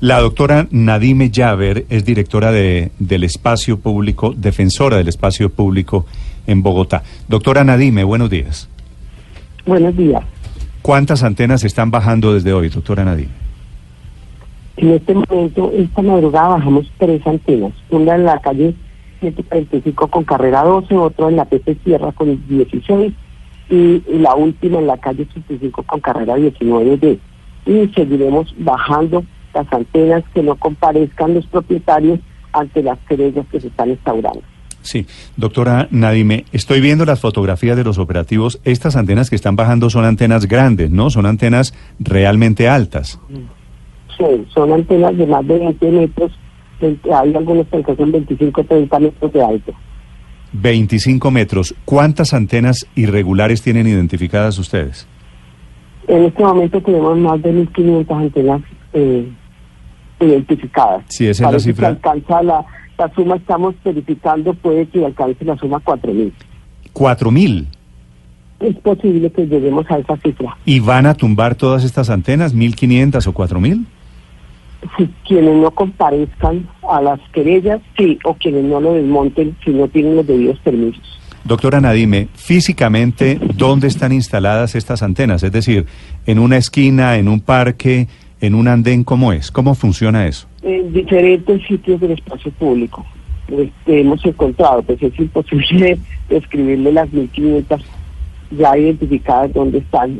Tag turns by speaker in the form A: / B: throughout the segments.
A: La doctora Nadime Yaver es directora de, del espacio público, defensora del espacio público en Bogotá. Doctora Nadime, buenos días.
B: Buenos días.
A: ¿Cuántas antenas están bajando desde hoy, doctora Nadime?
B: En este momento, esta madrugada bajamos tres antenas. Una en la calle 145 con carrera 12, otra en la Pepe Sierra con 16 y la última en la calle 85 con carrera 19D. Y seguiremos bajando las antenas que no comparezcan los propietarios ante las querellas que se están instaurando.
A: Sí, doctora Nadime, estoy viendo las fotografías de los operativos. Estas antenas que están bajando son antenas grandes, ¿no? Son antenas realmente altas.
B: Sí, son antenas de más de 20 metros. Hay algunas que son 25 30 metros de alto.
A: 25 metros. ¿Cuántas antenas irregulares tienen identificadas ustedes?
B: En este momento tenemos más de 1.500 antenas eh, identificadas.
A: Sí, esa es la cifra.
B: alcanza la, la suma, estamos verificando, puede que alcance la suma 4.000.
A: ¿4.000?
B: Es posible que lleguemos a esa cifra.
A: ¿Y van a tumbar todas estas antenas, 1.500 o 4.000?
B: Si quienes no comparezcan a las querellas, sí, o quienes no lo desmonten si no tienen los debidos permisos.
A: Doctora Nadime, físicamente, ¿dónde están instaladas estas antenas? Es decir, ¿en una esquina, en un parque, en un andén? ¿Cómo es? ¿Cómo funciona eso?
B: En diferentes sitios del espacio público. Este, hemos encontrado, pues es imposible describirle las 1.500 ya identificadas dónde están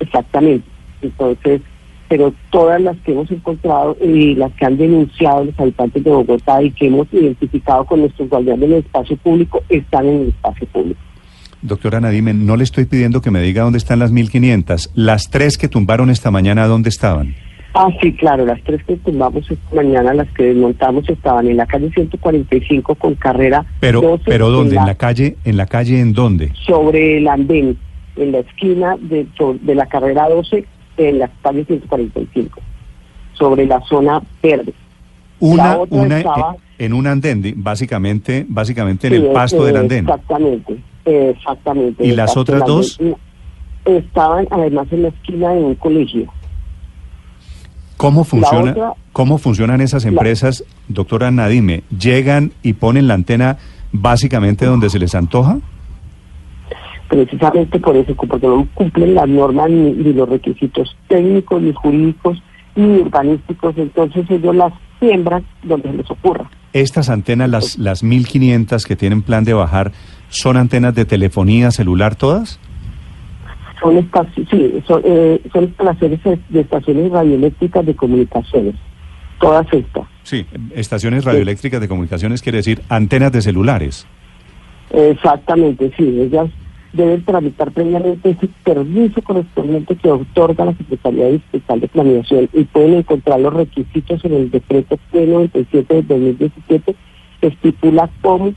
B: exactamente. Entonces, pero todas las que hemos encontrado y las que han denunciado los habitantes de Bogotá y que hemos identificado con nuestros guardianes del espacio público están en el espacio público.
A: Doctora Nadime, no le estoy pidiendo que me diga dónde están las 1.500. Las tres que tumbaron esta mañana, ¿dónde estaban?
B: Ah, sí, claro, las tres que tumbamos esta mañana, las que desmontamos, estaban en la calle 145 con carrera
A: Pero, pero ¿dónde? ¿En la, calle? ¿En la calle en dónde?
B: Sobre el andén, en la esquina de, de la carrera 12 en la calle 145, sobre la zona verde.
A: Una, una en un andén, básicamente, básicamente en el pasto del andén.
B: Exactamente, exactamente.
A: ¿Y las otras dos?
B: Estaban además en la esquina de un colegio.
A: ¿Cómo funciona? ¿Cómo funcionan esas empresas, doctora Nadime? ¿Llegan y ponen la antena básicamente donde se les antoja?
B: precisamente por eso, porque no cumplen las normas ni, los requisitos técnicos, ni jurídicos, ni urbanísticos, entonces ellos las siembran donde les ocurra.
A: Estas antenas, las, las 1500 que tienen plan de bajar, ¿son antenas de telefonía celular todas?
B: Son, estas, sí, son, eh, son de estaciones radioeléctricas de comunicaciones, todas estas.
A: Sí, estaciones radioeléctricas de comunicaciones quiere decir antenas de celulares.
B: Exactamente, sí, ellas deben tramitar previamente ese permiso correspondiente que otorga la Secretaría Distrital de Planeación y pueden encontrar los requisitos en el decreto P97 de 2017 que estipula cómo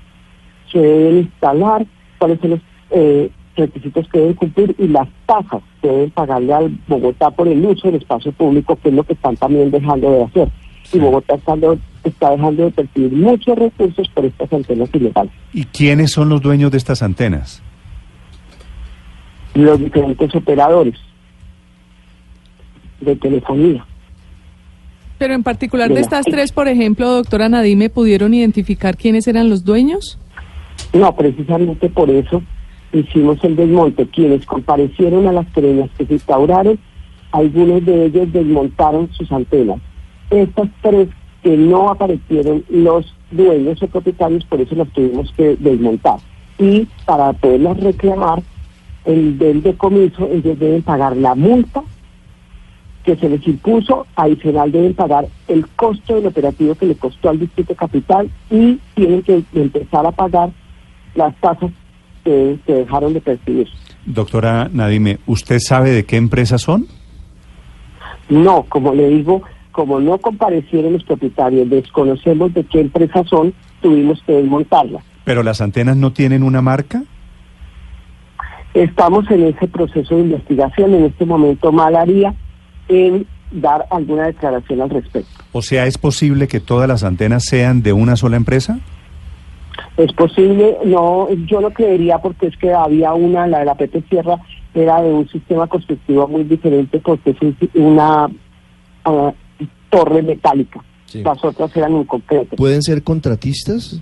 B: se deben instalar, cuáles son los eh, requisitos que deben cumplir y las tasas que deben pagarle al Bogotá por el uso del espacio público, que es lo que están también dejando de hacer. Y Bogotá está, está dejando de percibir muchos recursos por estas antenas ilegales.
A: ¿Y quiénes son los dueños de estas antenas?
B: los diferentes operadores de telefonía.
C: Pero en particular de estas tres, por ejemplo, doctora Nadime, ¿pudieron identificar quiénes eran los dueños?
B: No, precisamente por eso hicimos el desmonte. Quienes comparecieron a las querellas que se instauraron, algunos de ellos desmontaron sus antenas. Estas tres que no aparecieron los dueños o propietarios, por eso las tuvimos que desmontar. Y para poderlas reclamar, el del decomiso, ellos deben pagar la multa que se les impuso, adicional deben pagar el costo del operativo que le costó al Distrito Capital y tienen que empezar a pagar las tasas que, que dejaron de percibir.
A: Doctora Nadime, ¿usted sabe de qué empresas son?
B: No, como le digo, como no comparecieron los propietarios, desconocemos de qué empresas son, tuvimos que desmontarlas.
A: ¿Pero las antenas no tienen una marca?
B: Estamos en ese proceso de investigación. En este momento mal haría en dar alguna declaración al respecto.
A: O sea, ¿es posible que todas las antenas sean de una sola empresa?
B: Es posible, no, yo no creería porque es que había una, la de la PT Sierra, era de un sistema constructivo muy diferente porque es una, ah, torre metálica. Las otras eran un concreto.
D: ¿Pueden ser contratistas?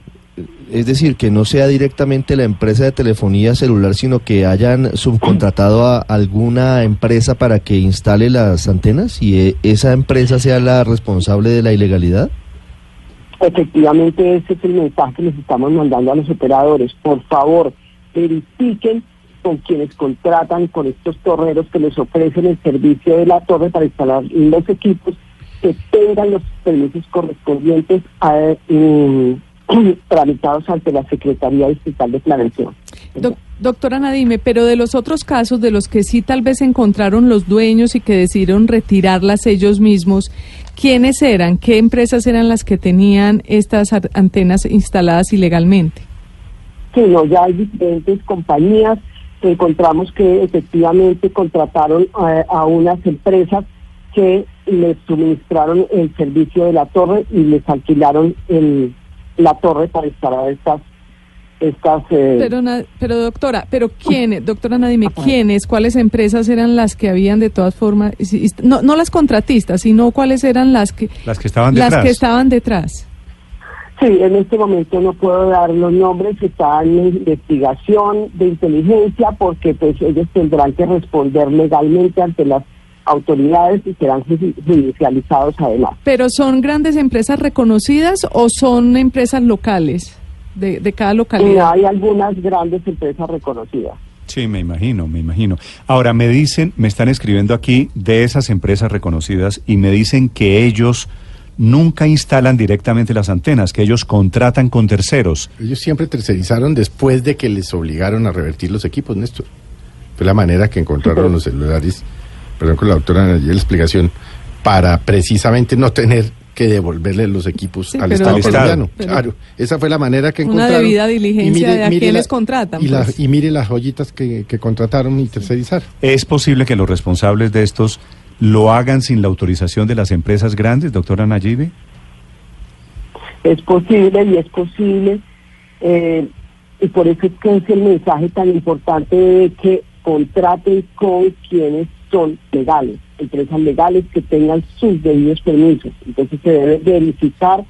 D: Es decir, que no sea directamente la empresa de telefonía celular, sino que hayan subcontratado a alguna empresa para que instale las antenas y e, esa empresa sea la responsable de la ilegalidad.
B: Efectivamente, ese es el mensaje que les estamos mandando a los operadores. Por favor, verifiquen con quienes contratan, con estos torreros que les ofrecen el servicio de la torre para instalar los equipos, que tengan los permisos correspondientes a, mm, tramitados ante la Secretaría Distrital de Planeación.
C: Doctora Nadime, pero de los otros casos, de los que sí tal vez encontraron los dueños y que decidieron retirarlas ellos mismos, ¿quiénes eran? ¿Qué empresas eran las que tenían estas antenas instaladas ilegalmente?
B: Sí, no, ya hay diferentes compañías. Encontramos que efectivamente contrataron eh, a unas empresas que les suministraron el servicio de la torre y les alquilaron el la torre para instalar estas estas
C: eh, pero pero doctora pero quiénes doctora Nadime quiénes cuáles empresas eran las que habían de todas formas no no las contratistas sino cuáles eran las que
A: las que estaban detrás
C: las que estaban detrás.
B: Sí en este momento no puedo dar los nombres están en investigación de inteligencia porque pues ellos tendrán que responder legalmente ante las autoridades y serán judicializados además.
C: ¿Pero son grandes empresas reconocidas o son empresas locales de, de cada localidad?
B: hay algunas grandes empresas reconocidas.
A: Sí, me imagino, me imagino. Ahora, me dicen, me están escribiendo aquí de esas empresas reconocidas y me dicen que ellos nunca instalan directamente las antenas, que ellos contratan con terceros.
E: Ellos siempre tercerizaron después de que les obligaron a revertir los equipos, Néstor. Fue la manera que encontraron los celulares perdón con la doctora la explicación, para precisamente no tener que devolverle los equipos al Estado colombiano. Claro, esa fue la manera que encontraron.
C: Una debida diligencia de a quienes contratan.
E: Y, pues. y, mire las joyitas que, que contrataron y tercerizar.
A: ¿Es posible que los responsables de estos lo hagan sin la autorización de las empresas grandes, doctora Nayibe?
B: Es posible y es posible. Eh, y por eso es que es el mensaje tan importante de que contraten con quienes son legales, empresas legales que tengan sus debidos permisos. Entonces se debe verificar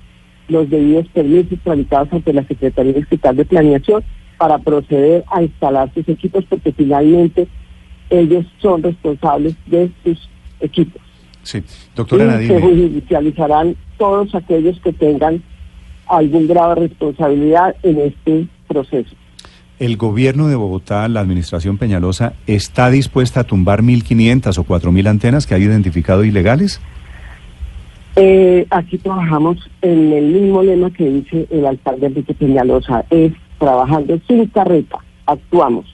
B: los debidos permisos tramitados ante la Secretaría Distrital de Planeación para proceder a instalar sus equipos porque finalmente ellos son responsables de sus equipos.
A: Sí, doctora
B: y Se judicializarán todos aquellos que tengan algún grado de responsabilidad en este proceso.
A: ¿El gobierno de Bogotá, la administración Peñalosa, está dispuesta a tumbar 1.500 o 4.000 antenas que ha identificado ilegales?
B: Eh, aquí trabajamos en el mismo lema que dice el alcalde Enrique Peñalosa, es trabajando sin carreta, actuamos.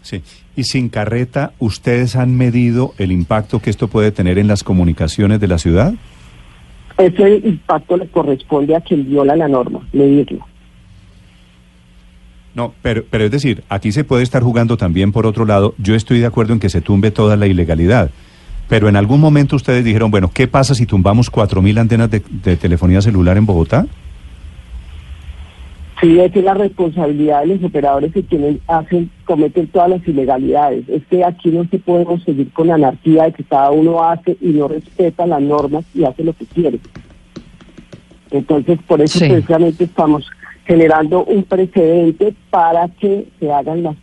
A: Sí, y sin carreta, ¿ustedes han medido el impacto que esto puede tener en las comunicaciones de la ciudad?
B: Ese impacto le corresponde a quien viola la norma, medirlo.
A: No, pero, pero es decir, aquí se puede estar jugando también por otro lado. Yo estoy de acuerdo en que se tumbe toda la ilegalidad. Pero en algún momento ustedes dijeron, bueno, ¿qué pasa si tumbamos 4.000 antenas de, telefonía celular en Bogotá?
B: Sí, es la responsabilidad de los operadores que tienen, hacen, cometen todas las ilegalidades. Es que aquí no se podemos seguir con la anarquía de que cada uno hace y no respeta las normas y hace lo que quiere. Entonces, por eso precisamente estamos generando un precedente para que se hagan las,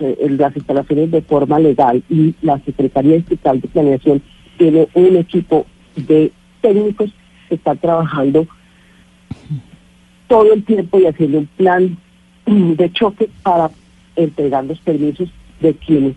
B: eh, las instalaciones de forma legal y la Secretaría Estatal de Planeación tiene un equipo de técnicos que está trabajando todo el tiempo y haciendo un plan de choque para entregar los permisos de quienes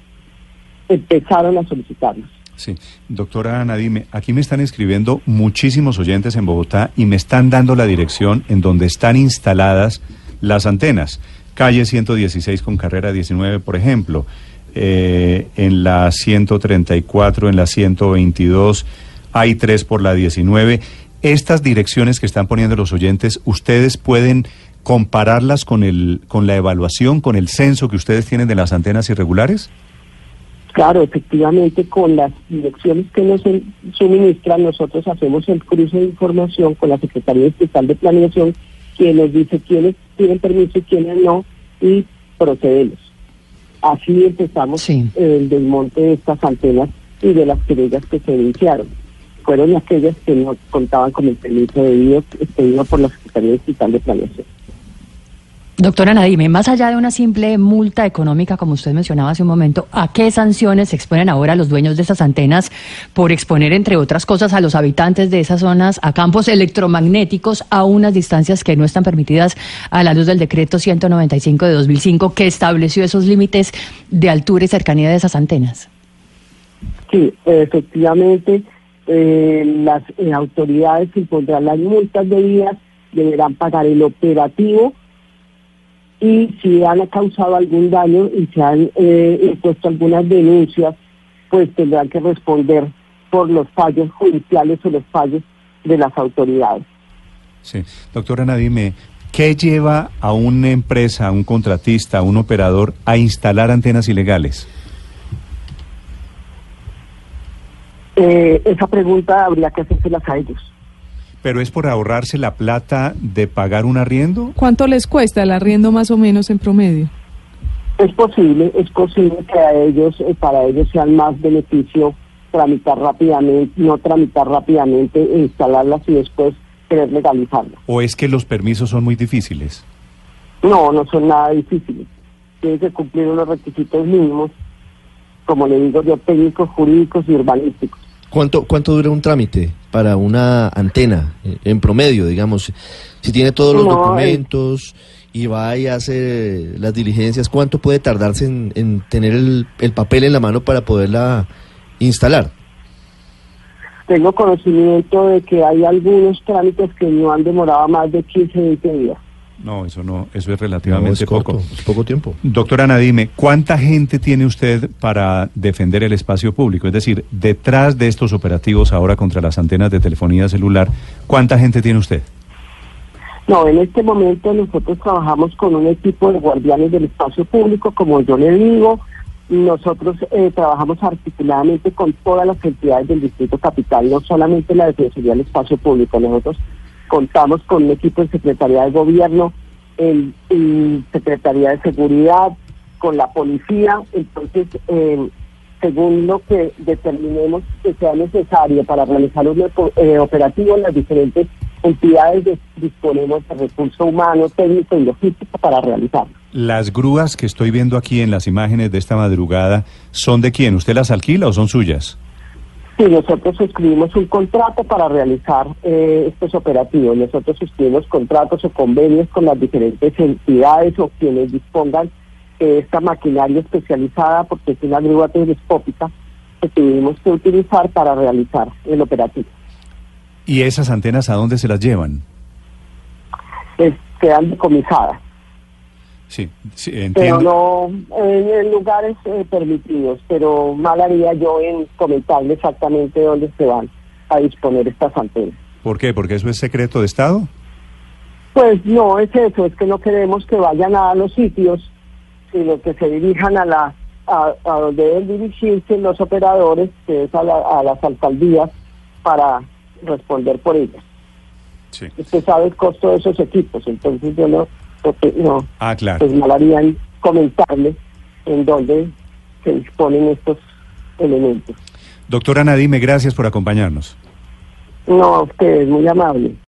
B: empezaron a solicitarlos.
A: Sí, doctora Nadime, aquí me están escribiendo muchísimos oyentes en Bogotá y me están dando la dirección en donde están instaladas las antenas. Calle 116 con carrera 19, por ejemplo, eh, en la 134, en la 122, hay tres por la 19. Estas direcciones que están poniendo los oyentes, ¿ustedes pueden compararlas con, el, con la evaluación, con el censo que ustedes tienen de las antenas irregulares?
B: Claro, efectivamente, con las direcciones que nos suministran, nosotros hacemos el cruce de información con la Secretaría Estatal de Planeación, quien nos dice quiénes tienen permiso y quiénes no, y procedemos. Así empezamos el desmonte de estas antenas y de las querellas que se iniciaron. fueron aquellas que no contaban con el permiso debido expedido por la Secretaría Digital de Planeación.
F: Doctora Nadime, más allá de una simple multa económica, como usted mencionaba hace un momento, ¿a qué sanciones se exponen ahora los dueños de esas antenas por exponer, entre otras cosas, a los habitantes de esas zonas a campos electromagnéticos a unas distancias que no están permitidas a la luz del decreto 195 de 2005 que estableció esos límites de altura y cercanía de esas antenas?
B: Sí, efectivamente, eh, las eh, autoridades impondrán las multas debidas, deberán pagar el operativo y si han causado algún daño y se han eh, puesto algunas denuncias, pues tendrán que responder por los fallos judiciales o los fallos de las autoridades.
A: Sí, doctora Nadime, ¿qué lleva a una empresa, a un contratista, a un operador a instalar antenas ilegales?
B: Eh, esa pregunta habría que hacérselas a ellos.
A: ¿Pero es por ahorrarse la plata de pagar un arriendo?
C: ¿Cuánto les cuesta el arriendo más o menos en promedio?
B: Es posible, es posible que a ellos, eh, para ellos sea más beneficio tramitar rápidamente, no tramitar rápidamente e instalarlas y después querer legalizarlas.
A: ¿O es que los permisos son muy difíciles?
B: No, no son nada difíciles. Tienen que cumplir unos requisitos mínimos, como le digo yo, técnicos, jurídicos y urbanísticos.
D: ¿Cuánto, ¿Cuánto dura un trámite para una antena, eh, en promedio, digamos? Si tiene todos los
B: No,
D: documentos y va y hace las diligencias, ¿cuánto puede tardarse en, en tener el, el papel en la mano para poderla instalar?
B: Tengo conocimiento de que hay algunos trámites que no han demorado más de 15, 20 días.
A: No, eso no, eso es
D: No,
A: relativamente
D: es corto,
A: poco.
D: es poco tiempo.
A: Doctora Nadime, ¿cuánta gente tiene usted para defender el espacio público? Es decir, detrás de estos operativos ahora contra las antenas de telefonía celular, ¿cuánta gente tiene usted?
B: No, en este momento nosotros trabajamos con un equipo de guardianes del espacio público, como yo le digo, nosotros eh, trabajamos articuladamente con todas las entidades del Distrito Capital, no solamente la Defensoría del Espacio Público, nosotros contamos con un equipo de Secretaría de Gobierno, en, Secretaría de Seguridad, con la policía, entonces, eh, según lo que determinemos que sea necesario para realizar un eh, operativo en las diferentes entidades, de- disponemos de recurso humano, técnico y logístico para realizarlo.
A: Las grúas que estoy viendo aquí en las imágenes de esta madrugada, ¿son de quién? ¿Usted las alquila o son suyas?
B: Sí, nosotros suscribimos un contrato para realizar eh, estos operativos. Nosotros suscribimos contratos o convenios con las diferentes entidades o quienes dispongan de esta maquinaria especializada, porque es una grúa telescópica que tuvimos que utilizar para realizar el operativo.
A: ¿Y esas antenas a dónde se las llevan?
B: Es- quedan decomisadas,
A: Sí, sí,
B: pero
A: entiendo.
B: no en, en lugares eh, permitidos. Pero mal haría yo en comentarle exactamente dónde se van a disponer estas antenas.
A: ¿Por qué? ¿Porque eso es secreto de Estado?
B: Pues no es eso, es que no queremos que vayan a los sitios, sino que se dirijan a la a, a donde deben dirigirse los operadores, que es a, la- a las alcaldías, para responder por ellas.
A: Sí.
B: Usted sabe el costo de esos equipos, entonces yo no, porque no
A: Ah, claro.
B: pues mal haría en comentarle en dónde se disponen estos elementos.
A: Doctora Nadime, gracias por acompañarnos.
B: No, a ustedes, muy amable.